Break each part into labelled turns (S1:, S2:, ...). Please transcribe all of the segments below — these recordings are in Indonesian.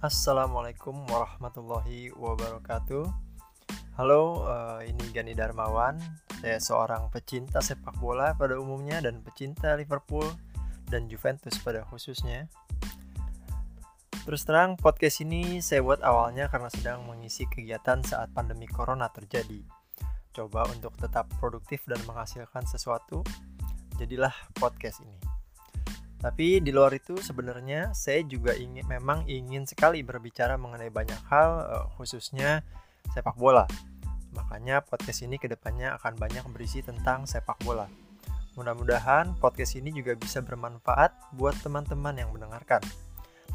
S1: Assalamualaikum warahmatullahi wabarakatuh. Halo, uh, ini Gani Darmawan. Saya seorang pecinta sepak bola pada umumnya dan pecinta Liverpool dan Juventus pada khususnya. Terus terang, podcast ini saya buat awalnya karena sedang mengisi kegiatan saat pandemi corona terjadi. Coba untuk tetap produktif dan menghasilkan sesuatu, jadilah podcast ini. Tapi di luar itu sebenarnya saya juga ingin memang ingin sekali berbicara mengenai banyak hal eh, khususnya sepak bola. Makanya podcast ini ke depannya akan banyak berisi tentang sepak bola. Mudah-mudahan podcast ini juga bisa bermanfaat buat teman-teman yang mendengarkan.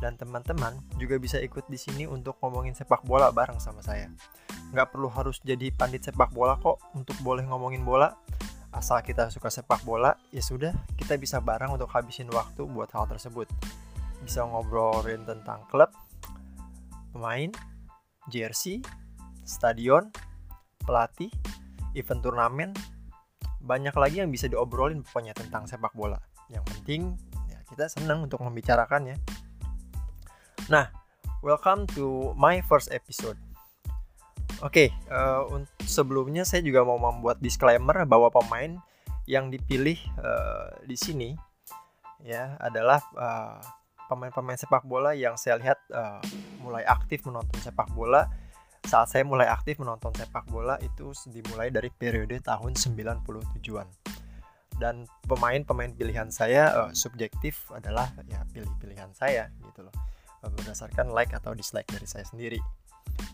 S1: Dan teman-teman juga bisa ikut di sini untuk ngomongin sepak bola bareng sama saya. Nggak perlu harus jadi pandit sepak bola kok untuk boleh ngomongin bola asal kita suka sepak bola ya sudah kita bisa bareng untuk habisin waktu buat hal tersebut. Bisa ngobrolin tentang klub pemain jersey stadion pelatih event turnamen. Banyak lagi yang bisa diobrolin pokoknya tentang sepak bola. Yang penting ya kita senang untuk membicarakannya. Nah welcome to my first episode Oke, okay, uh, eh, sebelumnya saya juga mau membuat disclaimer bahwa pemain yang dipilih uh, di sini ya adalah eh, pemain-pemain sepak bola yang saya lihat uh, mulai aktif menonton sepak bola. Saat saya mulai aktif menonton sepak bola itu dimulai dari periode tahun 97-an. Dan pemain-pemain pilihan saya uh, subjektif adalah ya pilih-pilihan saya gitu loh. Berdasarkan like atau dislike dari saya sendiri.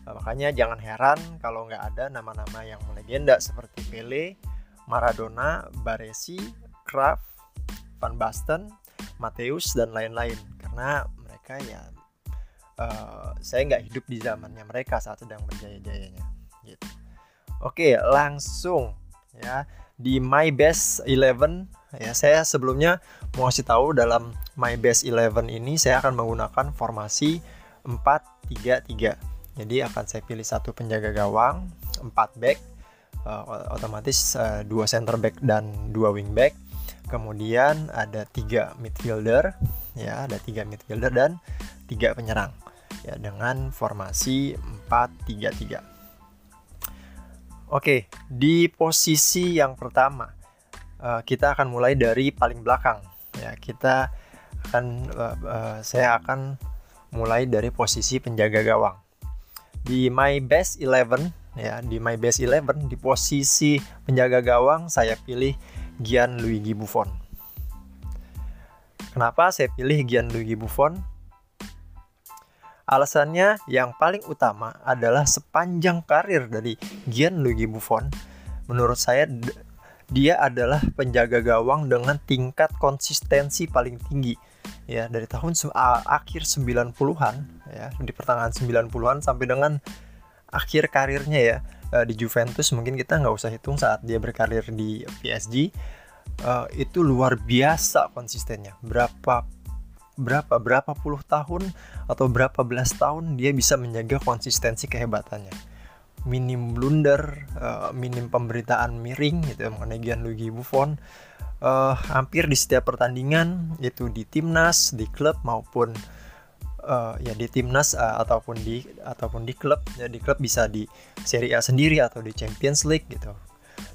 S1: Nah, makanya jangan heran kalau nggak ada nama-nama yang melegenda seperti Pele, Maradona, Baresi, Kraft, Van Basten, Mateus dan lain-lain. Karena mereka ya uh, saya nggak hidup di zamannya mereka saat sedang berjaya-jayanya. Gitu. Oke langsung ya di My Best 11 ya saya sebelumnya mau kasih tahu dalam My Best 11 ini saya akan menggunakan formasi 4-3-3 jadi akan saya pilih satu penjaga gawang, empat back, uh, otomatis uh, dua center back dan dua wing back. Kemudian ada tiga midfielder, ya ada tiga midfielder dan tiga penyerang, ya dengan formasi 4-3-3. Oke, di posisi yang pertama uh, kita akan mulai dari paling belakang. Ya, kita akan uh, uh, saya akan mulai dari posisi penjaga gawang di my best 11 ya di my best 11 di posisi penjaga gawang saya pilih Gianluigi Buffon. Kenapa saya pilih Gianluigi Buffon? Alasannya yang paling utama adalah sepanjang karir dari Gianluigi Buffon, menurut saya dia adalah penjaga gawang dengan tingkat konsistensi paling tinggi ya dari tahun akhir 90-an ya di pertengahan 90-an sampai dengan akhir karirnya ya uh, di Juventus mungkin kita nggak usah hitung saat dia berkarir di PSG eh, itu luar biasa konsistennya. Berapa berapa berapa puluh tahun atau berapa belas tahun dia bisa menjaga konsistensi kehebatannya. Minim blunder uh, minim pemberitaan miring gitu mengenai Gianluigi Buffon uh, hampir di setiap pertandingan itu di timnas di klub maupun uh, ya di timnas uh, ataupun di ataupun di klub. Ya di klub bisa di Serie A sendiri atau di Champions League gitu.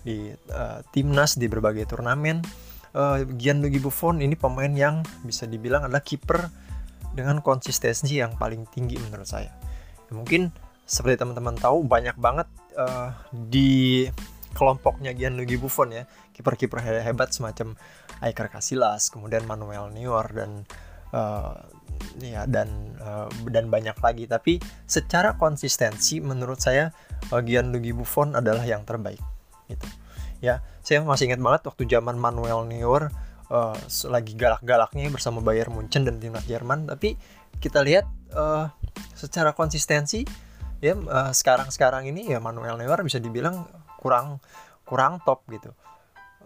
S1: Di uh, timnas di berbagai turnamen. Uh, Gianluigi Buffon ini pemain yang bisa dibilang adalah kiper dengan konsistensi yang paling tinggi menurut saya. Ya, mungkin seperti teman-teman tahu banyak banget uh, di kelompoknya Gianluigi Buffon ya. Kiper-kiper hebat semacam Iker Casillas kemudian Manuel Neuer dan uh, ya dan uh, dan banyak lagi. Tapi secara konsistensi menurut saya bagian Lugi Buffon adalah yang terbaik gitu. Ya saya masih ingat banget waktu zaman Manuel Neuer uh, lagi galak-galaknya bersama Bayern Munchen dan timnas Jerman. Tapi kita lihat uh, secara konsistensi ya uh, sekarang-sekarang ini ya Manuel Neuer bisa dibilang kurang kurang top gitu.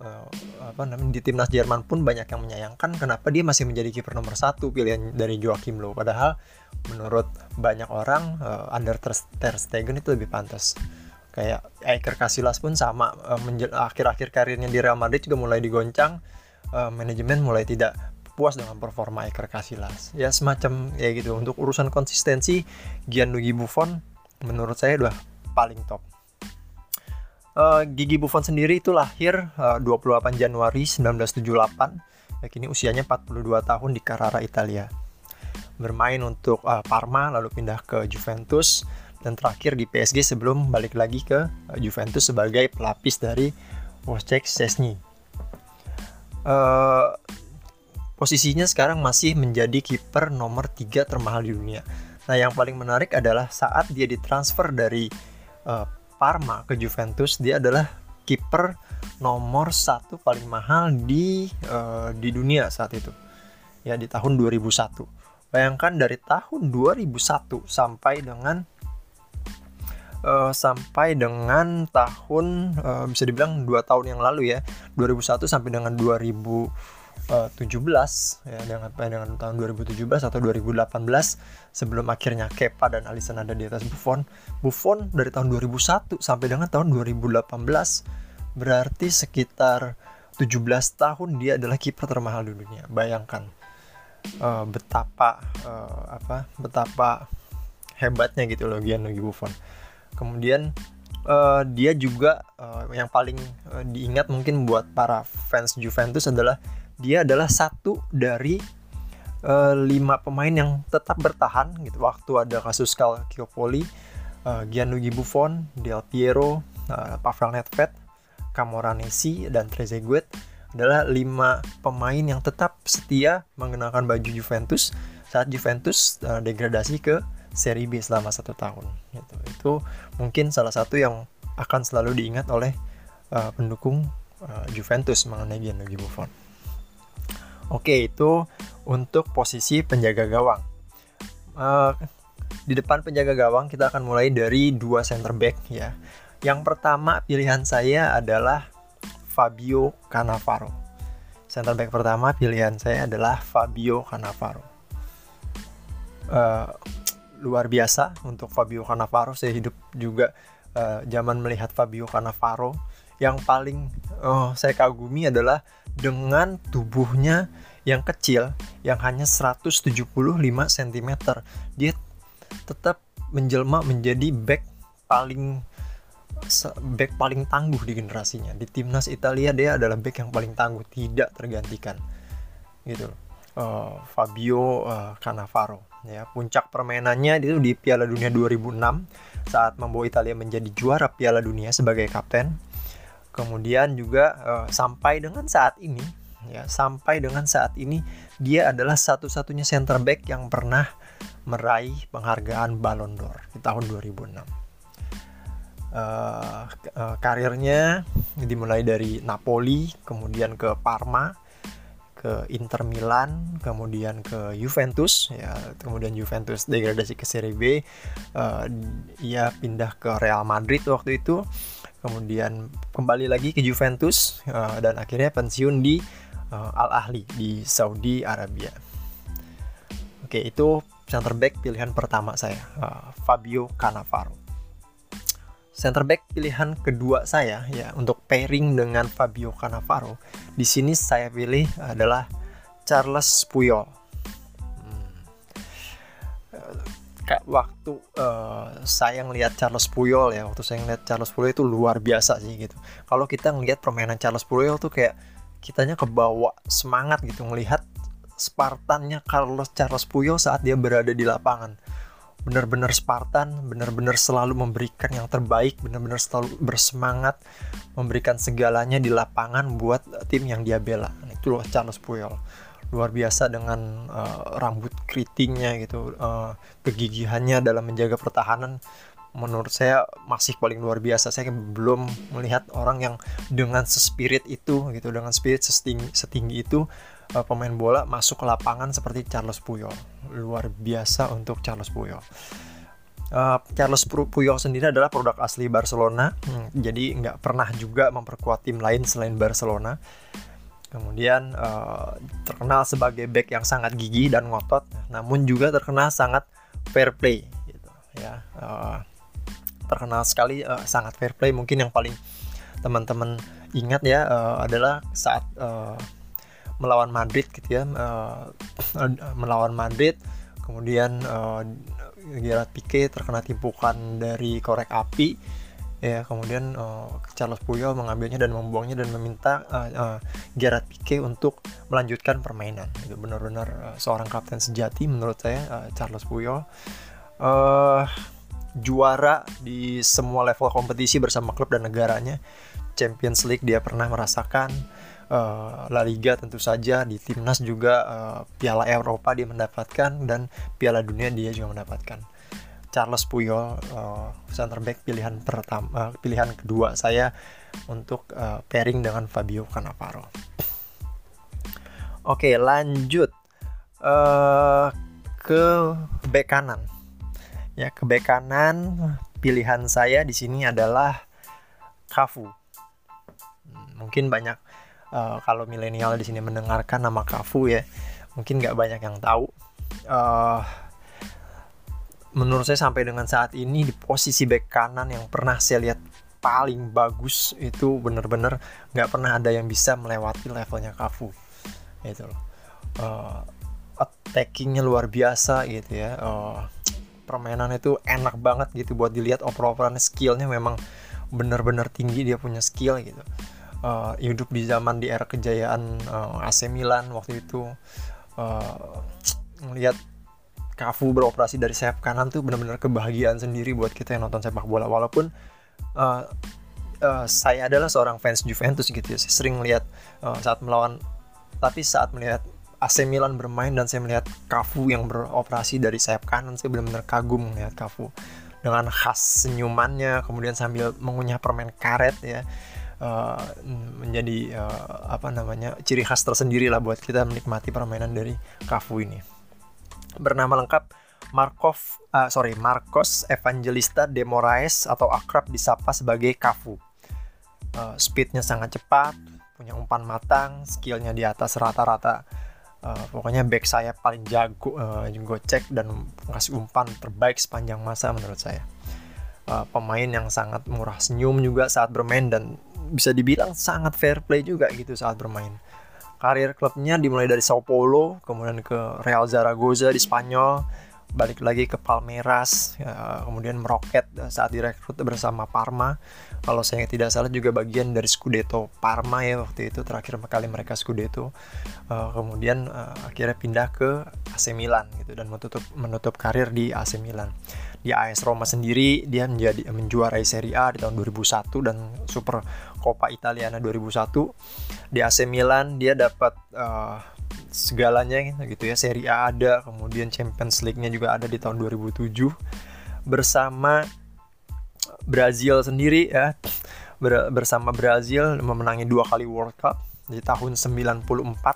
S1: Uh, apa namanya di timnas Jerman pun banyak yang menyayangkan kenapa dia masih menjadi kiper nomor satu pilihan dari Joachim Low padahal menurut banyak orang uh, under Ter Stegen itu lebih pantas. Kayak Iker Casillas pun sama uh, akhir-akhir karirnya di Real Madrid juga mulai digoncang uh, manajemen mulai tidak puas dengan performa Iker Casillas. Ya semacam ya gitu. Untuk urusan konsistensi Gianluigi Buffon menurut saya udah paling top uh, Gigi Buffon sendiri itu lahir uh, 28 Januari 1978 ya kini usianya 42 tahun di Carrara Italia bermain untuk uh, Parma lalu pindah ke Juventus dan terakhir di PSG sebelum balik lagi ke uh, Juventus sebagai pelapis dari Wojciech Szczesny. Uh, posisinya sekarang masih menjadi kiper nomor 3 termahal di dunia. Nah, yang paling menarik adalah saat dia ditransfer dari uh, Parma ke Juventus, dia adalah kiper nomor satu paling mahal di uh, di dunia saat itu. Ya, di tahun 2001. Bayangkan dari tahun 2001 sampai dengan uh, sampai dengan tahun uh, bisa dibilang dua tahun yang lalu ya 2001 sampai dengan 2017 ya dengan dengan tahun 2017 atau 2018 sebelum akhirnya Kepa dan Alisson ada di atas Buffon. Buffon dari tahun 2001 sampai dengan tahun 2018 berarti sekitar 17 tahun dia adalah kiper termahal di dunia. Bayangkan uh, betapa uh, apa betapa hebatnya gitu loh Gianluigi Buffon. Kemudian uh, dia juga uh, yang paling uh, diingat mungkin buat para fans Juventus adalah dia adalah satu dari uh, lima pemain yang tetap bertahan gitu waktu ada kasus Calciopoli uh, Gianluigi Buffon, Del Piero, uh, Pavel Nedved, Camoranesi dan Trezeguet adalah lima pemain yang tetap setia mengenakan baju Juventus saat Juventus uh, degradasi ke seri B selama satu tahun gitu. itu mungkin salah satu yang akan selalu diingat oleh uh, pendukung uh, Juventus mengenai Gianluigi Buffon oke itu untuk posisi penjaga gawang uh, di depan penjaga gawang kita akan mulai dari dua center back ya yang pertama pilihan saya adalah Fabio Cannavaro center back pertama pilihan saya adalah Fabio Cannavaro uh, luar biasa untuk Fabio Cannavaro. Saya hidup juga uh, zaman melihat Fabio Cannavaro. Yang paling uh, saya kagumi adalah dengan tubuhnya yang kecil, yang hanya 175 cm. Dia tetap menjelma menjadi back paling back paling tangguh di generasinya. Di timnas Italia dia adalah back yang paling tangguh, tidak tergantikan. Gitu Uh, Fabio uh, Cannavaro ya puncak permainannya itu di Piala Dunia 2006 saat membawa Italia menjadi juara Piala Dunia sebagai kapten kemudian juga uh, sampai dengan saat ini ya sampai dengan saat ini dia adalah satu-satunya center back yang pernah meraih penghargaan Ballon d'Or di tahun 2006 uh, uh, karirnya dimulai dari Napoli kemudian ke Parma ke Inter Milan, kemudian ke Juventus, ya, kemudian Juventus degradasi ke Serie B, uh, ia pindah ke Real Madrid waktu itu, kemudian kembali lagi ke Juventus uh, dan akhirnya pensiun di uh, Al Ahli di Saudi Arabia. Oke, itu center back pilihan pertama saya, uh, Fabio Cannavaro. Center back pilihan kedua saya ya untuk pairing dengan Fabio Cannavaro. Di sini saya pilih adalah Charles Puyol. Waktu uh, saya ngelihat Charles Puyol ya, waktu saya ngelihat Charles Puyol itu luar biasa sih gitu. Kalau kita ngelihat permainan Charles Puyol tuh kayak kitanya kebawa semangat gitu ngelihat Spartannya Carlos Charles Puyol saat dia berada di lapangan benar-benar Spartan, benar-benar selalu memberikan yang terbaik, benar-benar selalu bersemangat, memberikan segalanya di lapangan buat tim yang dia bela. Nah, itu loh Charles Puyol. Luar biasa dengan uh, rambut keritingnya gitu, uh, kegigihannya dalam menjaga pertahanan. Menurut saya masih paling luar biasa. Saya belum melihat orang yang dengan sespirit itu gitu, dengan spirit setinggi, setinggi itu uh, pemain bola masuk ke lapangan seperti Charles Puyol. Luar biasa untuk Charles Puyol. Uh, Charles Puyol sendiri adalah produk asli Barcelona, hmm, jadi nggak pernah juga memperkuat tim lain selain Barcelona. Kemudian uh, terkenal sebagai back yang sangat gigih dan ngotot, namun juga terkenal sangat fair play. Gitu, ya, uh, terkenal sekali uh, sangat fair play. Mungkin yang paling teman-teman ingat ya uh, adalah saat uh, melawan Madrid gitu ya uh, melawan Madrid kemudian uh, Gerard Pique terkena timpukan dari korek api ya kemudian uh, Charles Puyol mengambilnya dan membuangnya dan meminta uh, uh, Gerard Pique untuk melanjutkan permainan. Itu benar-benar uh, seorang kapten sejati menurut saya uh, Charles Puyol. Uh, juara di semua level kompetisi bersama klub dan negaranya. Champions League dia pernah merasakan. La Liga tentu saja di timnas juga uh, Piala Eropa dia mendapatkan dan Piala Dunia dia juga mendapatkan Charles Puyol uh, center back pilihan pertama uh, pilihan kedua saya untuk uh, pairing dengan Fabio Cannavaro. Oke, lanjut uh, ke back kanan. Ya, ke back kanan pilihan saya di sini adalah Cafu. Hmm, mungkin banyak uh, kalau milenial di sini mendengarkan nama Cafu ya, mungkin nggak banyak yang tahu. Uh, menurut saya sampai dengan saat ini di posisi back kanan yang pernah saya lihat paling bagus itu bener-bener nggak pernah ada yang bisa melewati levelnya Cafu itu loh. Uh, attackingnya luar biasa gitu ya. Uh, permainan itu enak banget gitu buat dilihat. Oper-operan skillnya memang bener-bener tinggi dia punya skill gitu. Uh, hidup di zaman di era kejayaan uh, AC Milan waktu itu. Uh, ngelihat Cafu beroperasi dari sayap kanan tuh benar-benar kebahagiaan sendiri buat kita yang nonton sepak bola. Walaupun uh, uh, saya adalah seorang fans Juventus gitu ya. Saya sering melihat uh, saat melawan tapi saat melihat AC Milan bermain dan saya melihat Cafu yang beroperasi dari sayap kanan saya benar-benar kagum melihat Cafu dengan khas senyumannya kemudian sambil mengunyah permen karet ya uh, menjadi uh, apa namanya ciri khas tersendiri lah buat kita menikmati permainan dari Cafu ini bernama lengkap Markov uh, sorry Marcos Evangelista de Moraes atau akrab disapa sebagai Cafu. Uh, speednya sangat cepat, punya umpan matang, skillnya di atas rata-rata. Uh, pokoknya back saya paling jago, uh, cek dan ngasih umpan terbaik sepanjang masa menurut saya. Uh, pemain yang sangat murah senyum juga saat bermain dan bisa dibilang sangat fair play juga gitu saat bermain karir klubnya dimulai dari Sao Paulo, kemudian ke Real Zaragoza di Spanyol, balik lagi ke Palmeiras, ya, kemudian meroket saat direkrut bersama Parma. Kalau saya tidak salah juga bagian dari Scudetto Parma ya waktu itu terakhir kali mereka Scudetto. Uh, kemudian uh, akhirnya pindah ke AC Milan gitu dan menutup menutup karir di AC Milan di AS Roma sendiri dia menjadi menjuarai Serie A di tahun 2001 dan Super Coppa Italiana 2001 di AC Milan dia dapat uh, segalanya gitu ya. Serie A ada kemudian Champions League-nya juga ada di tahun 2007 bersama Brazil sendiri ya. Bersama Brazil memenangi dua kali World Cup di tahun 94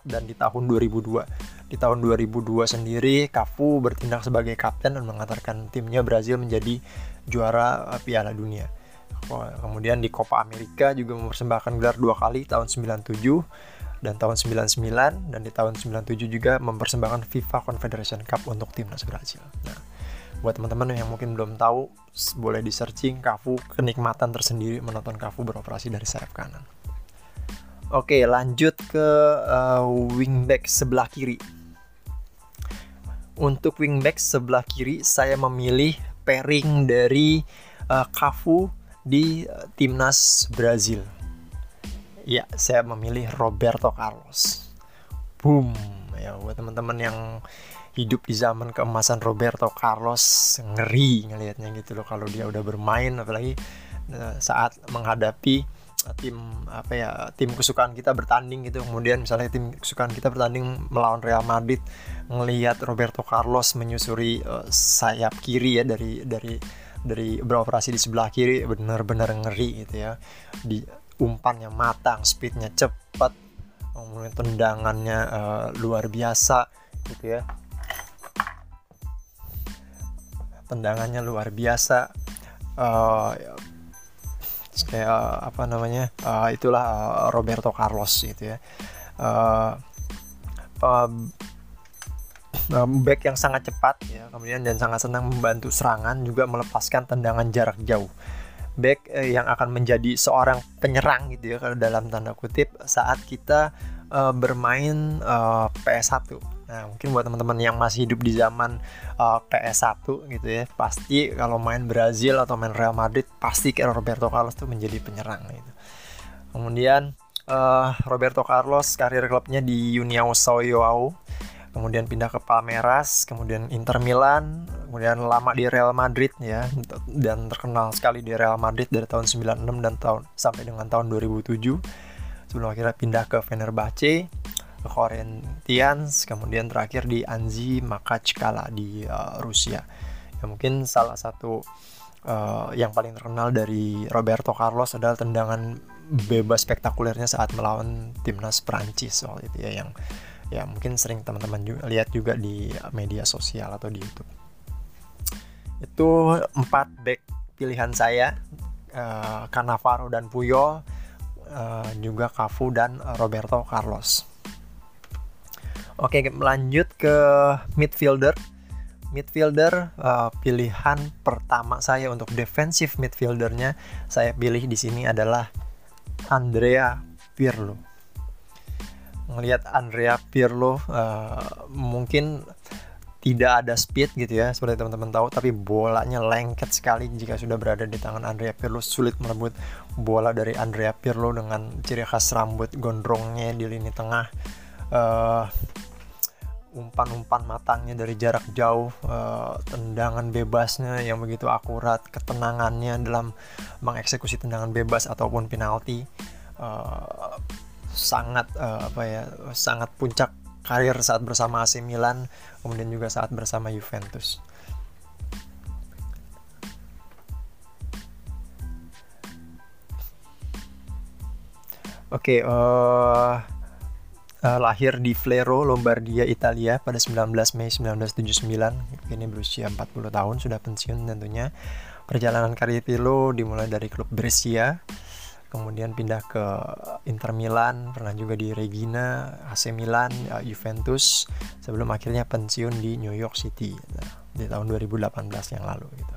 S1: dan di tahun 2002 di tahun 2002 sendiri, Cafu bertindak sebagai kapten dan mengantarkan timnya Brazil menjadi juara Piala Dunia. Kemudian di Copa America juga mempersembahkan gelar dua kali tahun 97 dan tahun 99 dan di tahun 97 juga mempersembahkan FIFA Confederation Cup untuk timnas Brazil. Nah, buat teman-teman yang mungkin belum tahu, boleh di searching Cafu kenikmatan tersendiri menonton Cafu beroperasi dari sayap kanan. Oke, lanjut ke uh, wingback sebelah kiri. Untuk wingback sebelah kiri saya memilih pairing dari uh, Cafu di uh, timnas Brazil. Ya, saya memilih Roberto Carlos. Boom. Ya, buat teman-teman yang hidup di zaman keemasan Roberto Carlos ngeri ngelihatnya gitu loh kalau dia udah bermain apalagi uh, saat menghadapi tim apa ya tim kesukaan kita bertanding gitu kemudian misalnya tim kesukaan kita bertanding melawan Real Madrid ngelihat Roberto Carlos menyusuri uh, sayap kiri ya dari dari dari beroperasi di sebelah kiri benar-benar ngeri gitu ya di umpannya matang speednya cepat kemudian tendangannya uh, luar biasa gitu ya. Tendangannya luar biasa uh, kayak apa namanya uh, itulah uh, Roberto Carlos gitu ya. Uh, uh, back yang sangat cepat ya kemudian dan sangat senang membantu serangan juga melepaskan tendangan jarak jauh back yang akan menjadi seorang penyerang gitu ya kalau dalam tanda kutip saat kita uh, bermain uh, PS1 Nah, mungkin buat teman-teman yang masih hidup di zaman uh, PS1 gitu ya, pasti kalau main Brazil atau main Real Madrid pasti kayak Roberto Carlos tuh menjadi penyerang gitu. Kemudian uh, Roberto Carlos karir klubnya di União São João, kemudian pindah ke Palmeiras, kemudian Inter Milan, kemudian lama di Real Madrid ya dan terkenal sekali di Real Madrid dari tahun 96 dan tahun sampai dengan tahun 2007 sebelum akhirnya pindah ke Fenerbahce ke Corinthians, kemudian terakhir di Anzi Makachkala di uh, Rusia. Ya mungkin salah satu uh, yang paling terkenal dari Roberto Carlos adalah tendangan bebas spektakulernya saat melawan timnas Prancis soal itu ya yang ya mungkin sering teman-teman juga lihat juga di media sosial atau di YouTube. Itu empat back pilihan saya uh, Cannavaro dan Puyol uh, juga Cafu dan Roberto Carlos. Oke, lanjut ke midfielder. Midfielder uh, pilihan pertama saya untuk defensive midfieldernya saya pilih di sini adalah Andrea Pirlo. Melihat Andrea Pirlo uh, mungkin tidak ada speed gitu ya seperti teman-teman tahu tapi bolanya lengket sekali jika sudah berada di tangan Andrea Pirlo. Sulit merebut bola dari Andrea Pirlo dengan ciri khas rambut gondrongnya di lini tengah. Uh, umpan-umpan matangnya dari jarak jauh, uh, tendangan bebasnya yang begitu akurat, ketenangannya dalam mengeksekusi tendangan bebas ataupun penalti. Uh, sangat uh, apa ya, sangat puncak karir saat bersama AC Milan, kemudian juga saat bersama Juventus. Oke, okay, uh, uh, lahir di Flero, Lombardia, Italia pada 19 Mei 1979. Ini berusia 40 tahun, sudah pensiun tentunya. Perjalanan karir Pirlo dimulai dari klub Brescia, kemudian pindah ke Inter Milan, pernah juga di Regina, AC Milan, uh, Juventus, sebelum akhirnya pensiun di New York City nah, di tahun 2018 yang lalu gitu.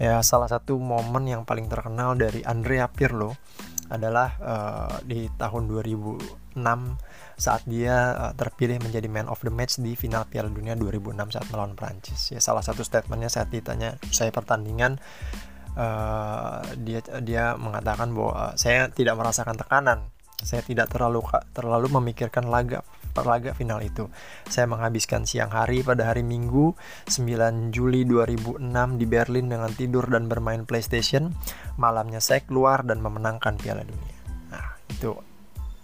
S1: Ya, salah satu momen yang paling terkenal dari Andrea Pirlo adalah uh, di tahun 2006 saat dia uh, terpilih menjadi man of the match di final Piala Dunia 2006 saat melawan Prancis. Ya salah satu statementnya saat ditanya saya pertandingan uh, dia dia mengatakan bahwa saya tidak merasakan tekanan. Saya tidak terlalu terlalu memikirkan laga laga final itu. Saya menghabiskan siang hari pada hari Minggu 9 Juli 2006 di Berlin dengan tidur dan bermain PlayStation. Malamnya saya keluar dan memenangkan Piala Dunia. Nah, itu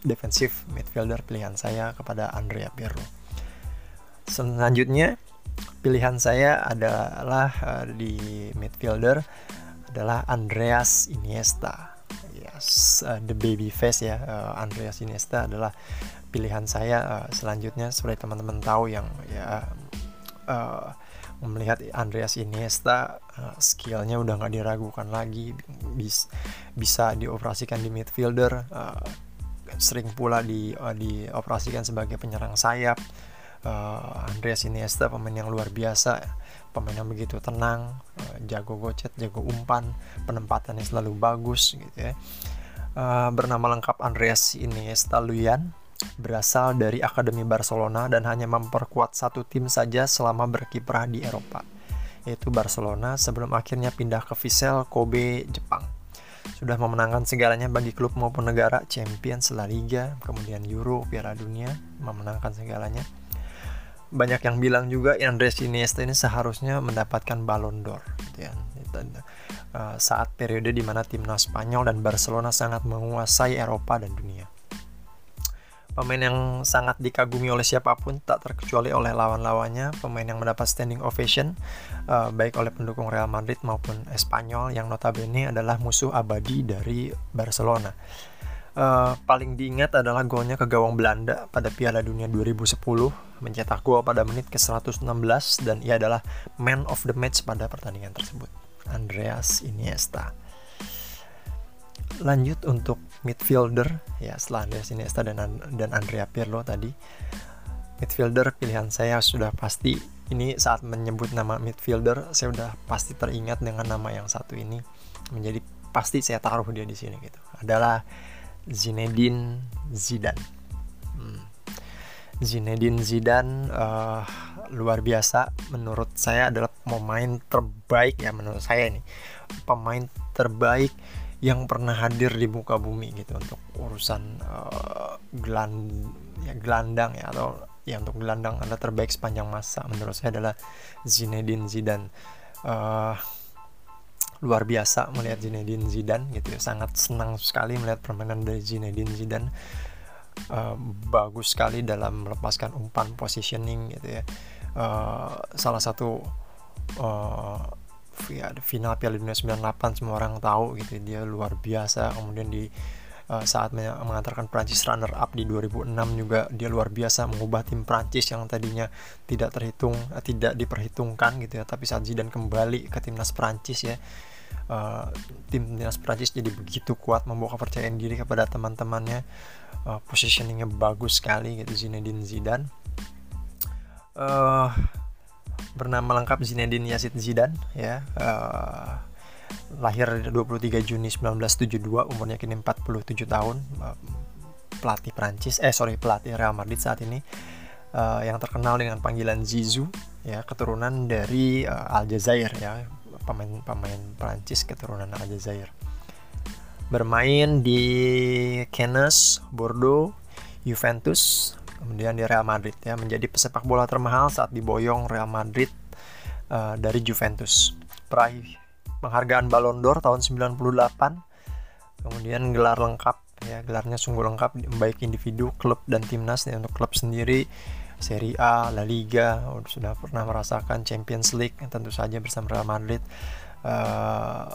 S1: defensif midfielder pilihan saya kepada Andrea Pirlo. Selanjutnya pilihan saya adalah uh, di midfielder adalah Andreas Iniesta. Yes, uh, the baby face ya uh, Andreas Iniesta adalah pilihan saya uh, selanjutnya seperti teman-teman tahu yang ya uh, melihat Andreas Iniesta uh, skillnya udah nggak diragukan lagi bis, bisa dioperasikan di midfielder uh, sering pula di uh, dioperasikan sebagai penyerang sayap. Uh, Andreas Iniesta pemain yang luar biasa, pemain yang begitu tenang, uh, jago gocet, jago umpan, penempatannya selalu bagus gitu ya. Uh, bernama lengkap Andreas Iniesta Luyan, berasal dari Akademi Barcelona dan hanya memperkuat satu tim saja selama berkiprah di Eropa, yaitu Barcelona sebelum akhirnya pindah ke Vissel Kobe, Jepang sudah memenangkan segalanya bagi klub maupun negara, Champions, La Liga, kemudian Euro, Piala Dunia, memenangkan segalanya. Banyak yang bilang juga Andres Iniesta ini seharusnya mendapatkan Ballon d'Or gitu ya. Eh, saat periode di mana timnas Spanyol dan Barcelona sangat menguasai Eropa dan dunia. Pemain yang sangat dikagumi oleh siapa pun, tak terkecuali oleh lawan-lawannya. Pemain yang mendapat standing ovation, uh, baik oleh pendukung Real Madrid maupun Espanyol, yang notabene adalah musuh abadi dari Barcelona. Uh, paling diingat adalah golnya ke gawang Belanda pada Piala Dunia 2010, mencetak gol pada menit ke-116 dan ia adalah man of the match pada pertandingan tersebut. Andreas Iniesta. Lanjut untuk midfielder ya setelah Andreas Iniesta dan dan Andrea Pirlo tadi. Midfielder pilihan saya sudah pasti. Ini saat menyebut nama midfielder saya sudah pasti teringat dengan nama yang satu ini. Menjadi pasti saya taruh dia di sini gitu. Adalah Zinedine Zidane. Zinedine Zidane uh, luar biasa. Menurut saya adalah pemain terbaik ya menurut saya ini. Pemain terbaik yang pernah hadir di muka bumi gitu untuk urusan uh, geland ya gelandang ya atau ya untuk gelandang adalah terbaik sepanjang masa. Menurut saya adalah Zinedine Zidane. Uh, luar biasa melihat Zinedine Zidane gitu ya. Sangat senang sekali melihat permainan dari Zinedine Zidane. Uh, bagus sekali dalam melepaskan umpan positioning gitu ya. Uh, salah satu uh, ya, final Piala Dunia 98 semua orang tahu gitu dia luar biasa. Kemudian di uh, saat mengantarkan Prancis runner up di 2006 juga dia luar biasa mengubah tim Prancis yang tadinya tidak terhitung uh, tidak diperhitungkan gitu ya. Tapi saat Zidane kembali ke timnas Prancis ya uh, tim timnas Prancis jadi begitu kuat membawa kepercayaan diri kepada teman-temannya. Uh, positioningnya bagus sekali gitu Zinedine Zidane. Uh, bernama lengkap Zinedine Yazid Zidane ya. Uh, lahir 23 Juni 1972 umurnya kini 47 tahun. Uh, pelatih Prancis eh sorry pelatih Real Madrid saat ini. Uh, yang terkenal dengan panggilan Zizou ya keturunan dari uh, Aljazair ya pemain pemain Prancis keturunan Aljazair. Bermain di Cannes, Bordeaux, Juventus, kemudian di Real Madrid ya menjadi pesepak bola termahal saat diboyong Real Madrid uh, dari Juventus. Peraih penghargaan Ballon d'Or tahun 98 kemudian gelar lengkap ya gelarnya sungguh lengkap baik individu klub dan timnas. Ya, untuk klub sendiri Serie A, La Liga, sudah pernah merasakan Champions League tentu saja bersama Real Madrid. Uh,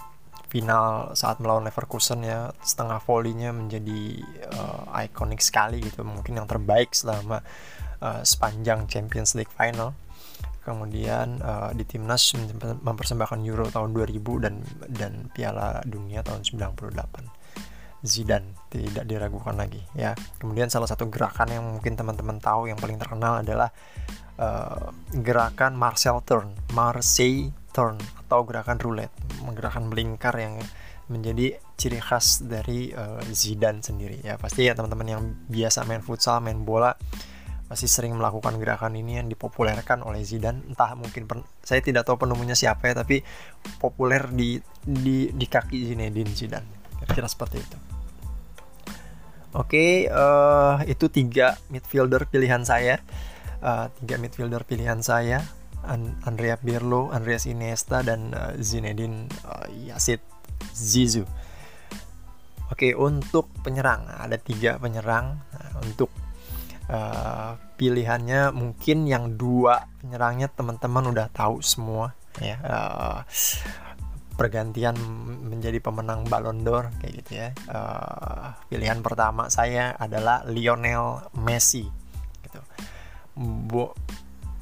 S1: final saat melawan Leverkusen ya setengah volleynya menjadi uh, ikonik sekali gitu mungkin yang terbaik selama uh, sepanjang Champions League final kemudian uh, di timnas mempersembahkan Euro tahun 2000 dan dan Piala Dunia tahun 98 Zidane tidak diragukan lagi ya. Kemudian salah satu gerakan yang mungkin teman-teman tahu yang paling terkenal adalah uh, gerakan Marcel Turn Marseille turn atau gerakan roulette, menggerakkan melingkar yang menjadi ciri khas dari uh, Zidane sendiri ya. Pasti ya teman-teman yang biasa main futsal main bola pasti sering melakukan gerakan ini yang dipopulerkan oleh Zidane. Entah mungkin saya tidak tahu penemunya siapa ya tapi populer di di di kaki Zinedine Zidane. Kira-kira seperti itu. Oke uh, itu tiga midfielder pilihan saya. Uh, tiga midfielder pilihan saya. Andrea Pirlo, Andreas Iniesta dan uh, Zinedine uh, Yazid Zizou. Oke, untuk penyerang. Ada tiga penyerang. Nah, untuk uh, pilihannya mungkin yang dua penyerangnya teman-teman udah tahu semua ya. Uh, pergantian menjadi pemenang Ballon d'Or kayak gitu ya. Uh, pilihan pertama saya adalah Lionel Messi gitu. Bu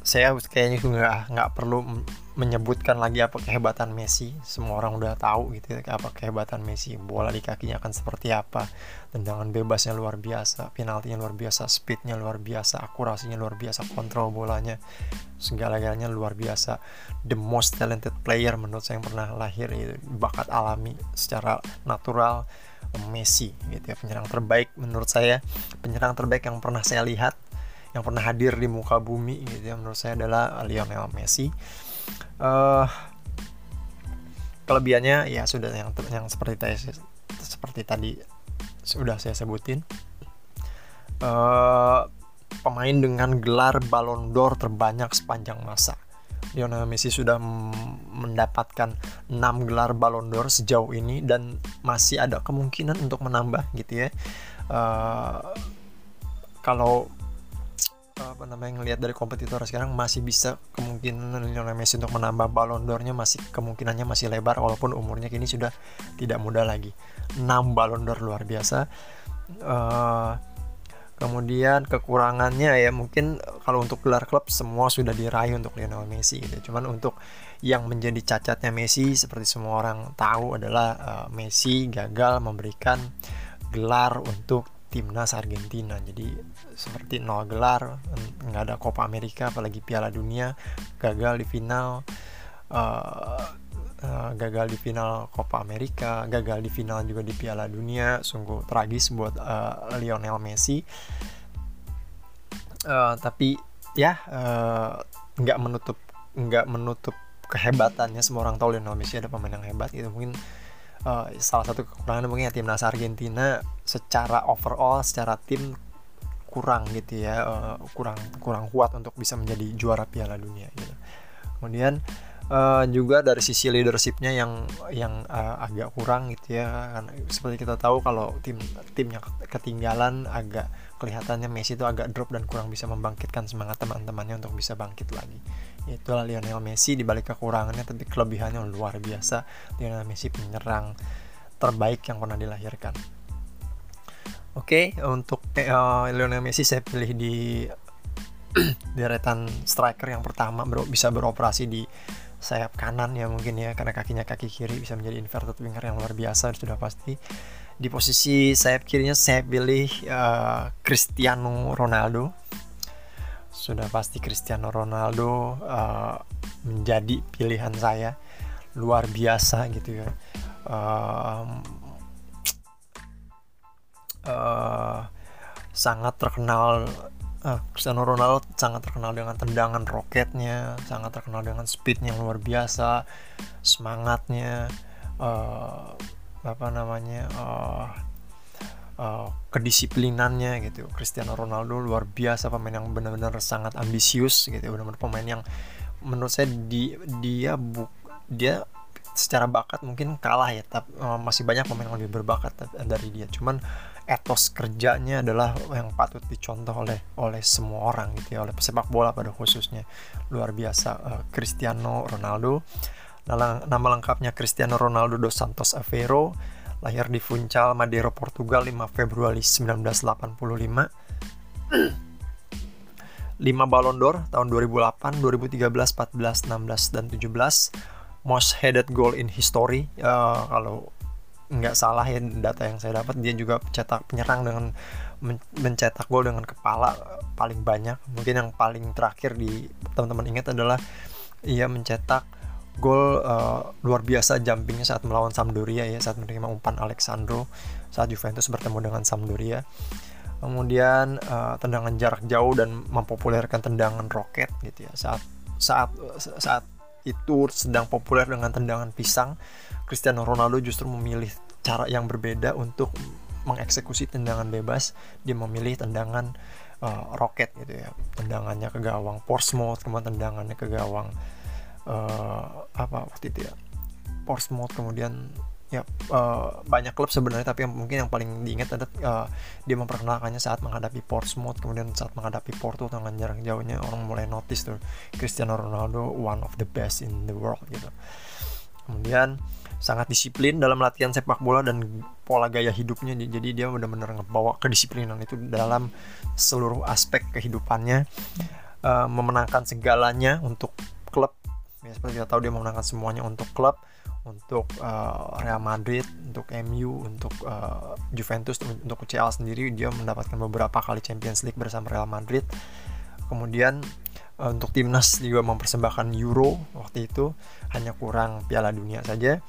S1: saya kayaknya nggak nggak perlu menyebutkan lagi apa kehebatan Messi. Semua orang udah tahu gitu ya apa kehebatan Messi. Bola di kakinya akan seperti apa. Tendangan bebasnya luar biasa penaltinya luar biasa speednya luar biasa akurasinya luar biasa kontrol bolanya segala-galanya luar biasa. The most talented player menurut saya yang pernah lahir itu bakat alami secara natural Messi gitu ya. Penyerang terbaik menurut saya. Penyerang terbaik yang pernah saya lihat yang pernah hadir di muka bumi gitu ya menurut saya adalah Lionel Messi uh, kelebihannya ya sudah yang yang seperti tadi seperti tadi sudah saya sebutin. Uh, pemain dengan gelar Ballon d'Or terbanyak sepanjang masa. Lionel Messi sudah mendapatkan 6 gelar Ballon d'Or sejauh ini dan masih ada kemungkinan untuk menambah gitu ya. Uh, kalau apa namanya ngelihat dari kompetitor sekarang masih bisa kemungkinan Lionel Messi untuk menambah Ballon d'Or-nya masih kemungkinannya masih lebar walaupun umurnya kini sudah tidak muda lagi. 6 Ballon d'Or luar biasa. Uh, kemudian kekurangannya ya mungkin kalau untuk gelar klub semua sudah diraih untuk Lionel Messi gitu. Cuman untuk yang menjadi cacatnya Messi seperti semua orang tahu adalah uh, Messi gagal memberikan gelar untuk timnas Argentina. Jadi seperti nol gelar nggak ada Copa America apalagi Piala Dunia gagal di final uh, uh, gagal di final Copa America gagal di final juga di Piala Dunia. Sungguh tragis buat uh, Lionel Messi. Uh, tapi ya nggak menutup nggak menutup kehebatannya semua orang tahu Lionel Messi ada pemain yang hebat gitu. Mungkin uh, salah satu kekurangan mungkin ya timnas Argentina secara overall secara tim kurang gitu ya uh, kurang kurang kuat untuk bisa menjadi juara Piala Dunia gitu. Kemudian uh, juga dari sisi leadershipnya yang yang uh, agak kurang gitu ya. Karena seperti kita tahu kalau tim timnya ketinggalan agak kelihatannya Messi itu agak drop dan kurang bisa membangkitkan semangat teman-temannya untuk bisa bangkit lagi. Itulah Lionel Messi di balik kekurangannya tapi kelebihannya luar biasa. Lionel Messi penyerang terbaik yang pernah dilahirkan. Oke, okay, untuk uh, Lionel Messi saya pilih di deretan striker yang pertama ber bisa beroperasi di sayap kanan ya mungkin ya karena kakinya kaki kiri bisa menjadi inverted winger yang luar biasa sudah pasti di posisi sayap kirinya saya pilih uh, Cristiano Ronaldo. Sudah pasti Cristiano Ronaldo uh, menjadi pilihan saya. Luar biasa gitu ya. Uh, uh, sangat terkenal uh, Cristiano Ronaldo sangat terkenal dengan tendangan roketnya, sangat terkenal dengan speednya yang luar biasa, semangatnya, uh, apa namanya, uh, uh, kedisiplinannya gitu. Cristiano Ronaldo luar biasa pemain yang benar-benar sangat ambisius gitu, benar-benar pemain yang menurut saya di, dia bu, dia secara bakat mungkin kalah ya, tapi uh, masih banyak pemain yang lebih berbakat dari dia. Cuman etos kerjanya adalah yang patut dicontoh oleh oleh semua orang gitu ya oleh pesepak bola pada khususnya luar biasa uh, Cristiano Ronaldo nama, lengkapnya Cristiano Ronaldo dos Santos Aveiro lahir di Funchal Madeira Portugal 5 Februari 1985 5 Ballon d'Or tahun 2008, 2013, 14, 16 dan 17 most headed goal in history. Uh, kalau nggak salah ya data yang saya dapat dia juga cetak penyerang dengan mencetak gol dengan kepala paling banyak. Mungkin yang paling terakhir di teman-teman ingat adalah ia mencetak gol uh, luar biasa jumpingnya saat melawan Sampdoria ya saat menerima umpan Alexandro saat Juventus bertemu dengan Sampdoria. Kemudian uh, tendangan jarak jauh dan mempopulerkan tendangan roket gitu ya. Saat saat saat itu sedang populer dengan tendangan pisang Cristiano Ronaldo justru memilih cara yang berbeda untuk mengeksekusi tendangan bebas. Dia memilih tendangan uh, roket gitu ya. Tendangannya ke gawang Portsmouth kemudian tendangannya ke gawang uh, apa waktu itu ya Portsmouth kemudian ya uh, banyak klub sebenarnya tapi yang mungkin yang paling diingat adalah uh, dia memperkenalkannya saat menghadapi Portsmouth kemudian saat menghadapi Porto dengan jarak jauhnya orang mulai notice tuh Cristiano Ronaldo one of the best in the world gitu. Kemudian sangat disiplin dalam latihan sepak bola dan pola gaya hidupnya jadi dia benar-benar ngebawa kedisiplinan itu dalam seluruh aspek kehidupannya uh, memenangkan segalanya untuk ya seperti kita tahu dia memenangkan semuanya untuk klub untuk uh, Real Madrid untuk MU untuk uh, Juventus untuk CL sendiri. Dia mendapatkan beberapa kali Champions League bersama Real Madrid. Kemudian uh, untuk timnas juga mempersembahkan Euro waktu itu hanya kurang Piala Dunia saja.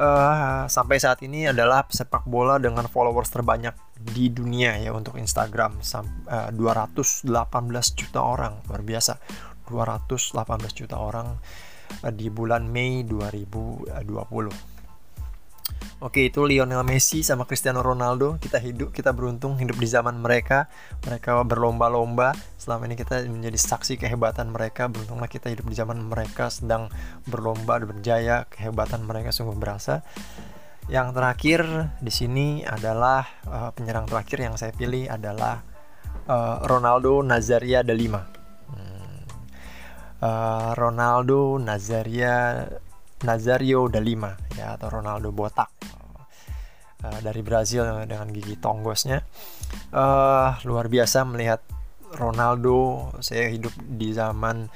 S1: Uh, sampai saat ini adalah sepak bola dengan followers terbanyak di dunia ya untuk Instagram. Uh, 218 juta orang luar biasa 218 juta orang uh, di bulan Mei 2020 Oke itu Lionel Messi sama Cristiano Ronaldo. Kita hidup kita beruntung hidup di zaman mereka. Mereka berlomba-lomba. Selama ini kita menjadi saksi kehebatan mereka. Beruntunglah kita hidup di zaman mereka sedang berlomba berjaya. Kehebatan mereka sungguh berasa. Yang terakhir di sini adalah uh, penyerang terakhir yang saya pilih adalah uh, Ronaldo Nazaria de Lima hmm. Uh, Ronaldo Nazaria Nazario de Lima ya atau Ronaldo botak uh, dari Brazil dengan gigi tonggosnya. Uh, luar biasa melihat Ronaldo. Saya hidup di zaman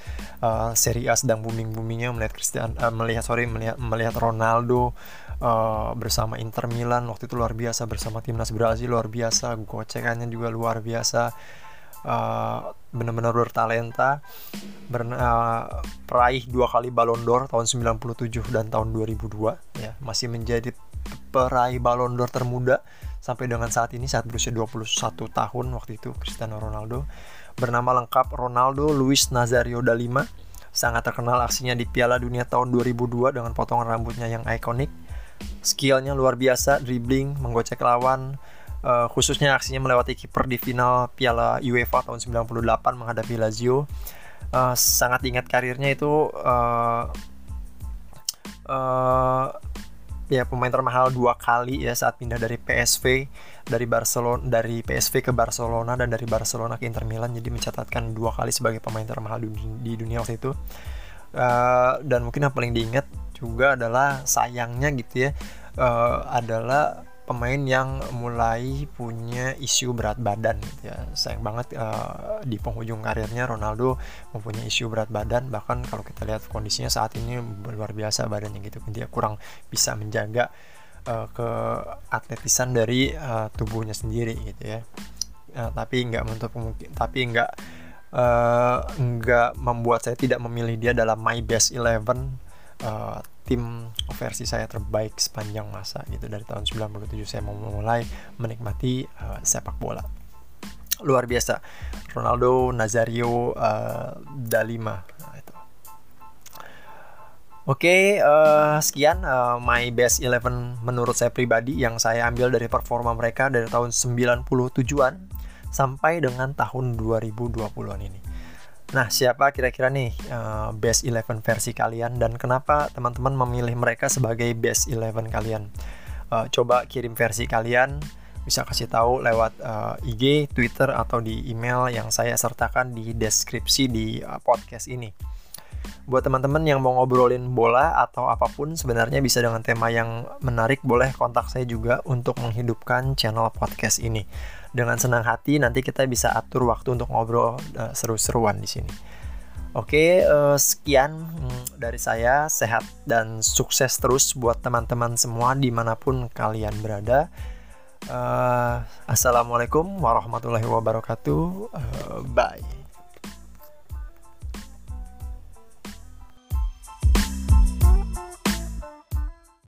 S1: uh, Serie A sedang booming boomingnya melihat Cristian uh, melihat sorry melihat melihat Ronaldo uh, bersama Inter Milan. Waktu itu luar biasa bersama timnas Brazil luar biasa gocekannya juga luar biasa uh, benar-benar bertalenta ber, uh, peraih dua kali Ballon d'Or tahun 97 dan tahun 2002 ya masih menjadi peraih Ballon d'Or termuda sampai dengan saat ini saat berusia 21 tahun waktu itu Cristiano Ronaldo bernama lengkap Ronaldo Luis Nazario da Lima. Sangat terkenal aksinya di Piala Dunia tahun 2002 dengan potongan rambutnya yang ikonik. Skillnya luar biasa, dribbling, menggocek lawan, uh, khususnya aksinya melewati kiper di final Piala UEFA tahun 98 menghadapi Lazio. Uh, sangat ingat karirnya itu uh, uh, ya pemain termahal dua kali ya saat pindah dari PSV dari Barcelona dari PSV ke Barcelona dan dari Barcelona ke Inter Milan jadi mencatatkan dua kali sebagai pemain termahal di, dunia waktu itu uh, dan mungkin yang paling diingat juga adalah sayangnya gitu ya uh, adalah pemain yang mulai punya isu berat badan gitu ya. Sayang banget uh, di penghujung karirnya Ronaldo mempunyai isu berat badan. Bahkan kalau kita lihat kondisinya saat ini luar biasa badannya gitu. Dia kurang bisa menjaga uh, ke atletisan dari uh, tubuhnya sendiri gitu ya. Uh, tapi nggak menutup mungkin tapi nggak uh, nggak membuat saya tidak memilih dia dalam my best eleven. Uh, tim versi saya terbaik sepanjang masa gitu. Dari tahun 97 saya mau memulai menikmati uh, sepak bola. Luar biasa. Ronaldo Nazario uh, Dalima nah, Oke, okay, uh, sekian uh, my best 11 menurut saya pribadi yang saya ambil dari performa mereka dari tahun 97-an sampai dengan tahun 2020-an ini. Nah, siapa kira-kira nih uh, best 11 versi kalian dan kenapa teman-teman memilih mereka sebagai best 11 kalian? Uh, coba kirim versi kalian, bisa kasih tahu lewat uh, IG, Twitter atau di email yang saya sertakan di deskripsi di uh, podcast ini. Buat teman-teman yang mau ngobrolin bola atau apa pun sebenarnya bisa dengan tema yang menarik boleh kontak saya juga untuk menghidupkan channel podcast ini dengan senang hati nanti kita bisa atur waktu untuk ngobrol uh, seru-seruan di sini. Oke, uh, sekian mm, dari saya. Sehat dan sukses terus buat teman-teman semua di mana pun kalian berada. Uh, Assalamualaikum warahmatullahi wabarakatuh. Uh, bye.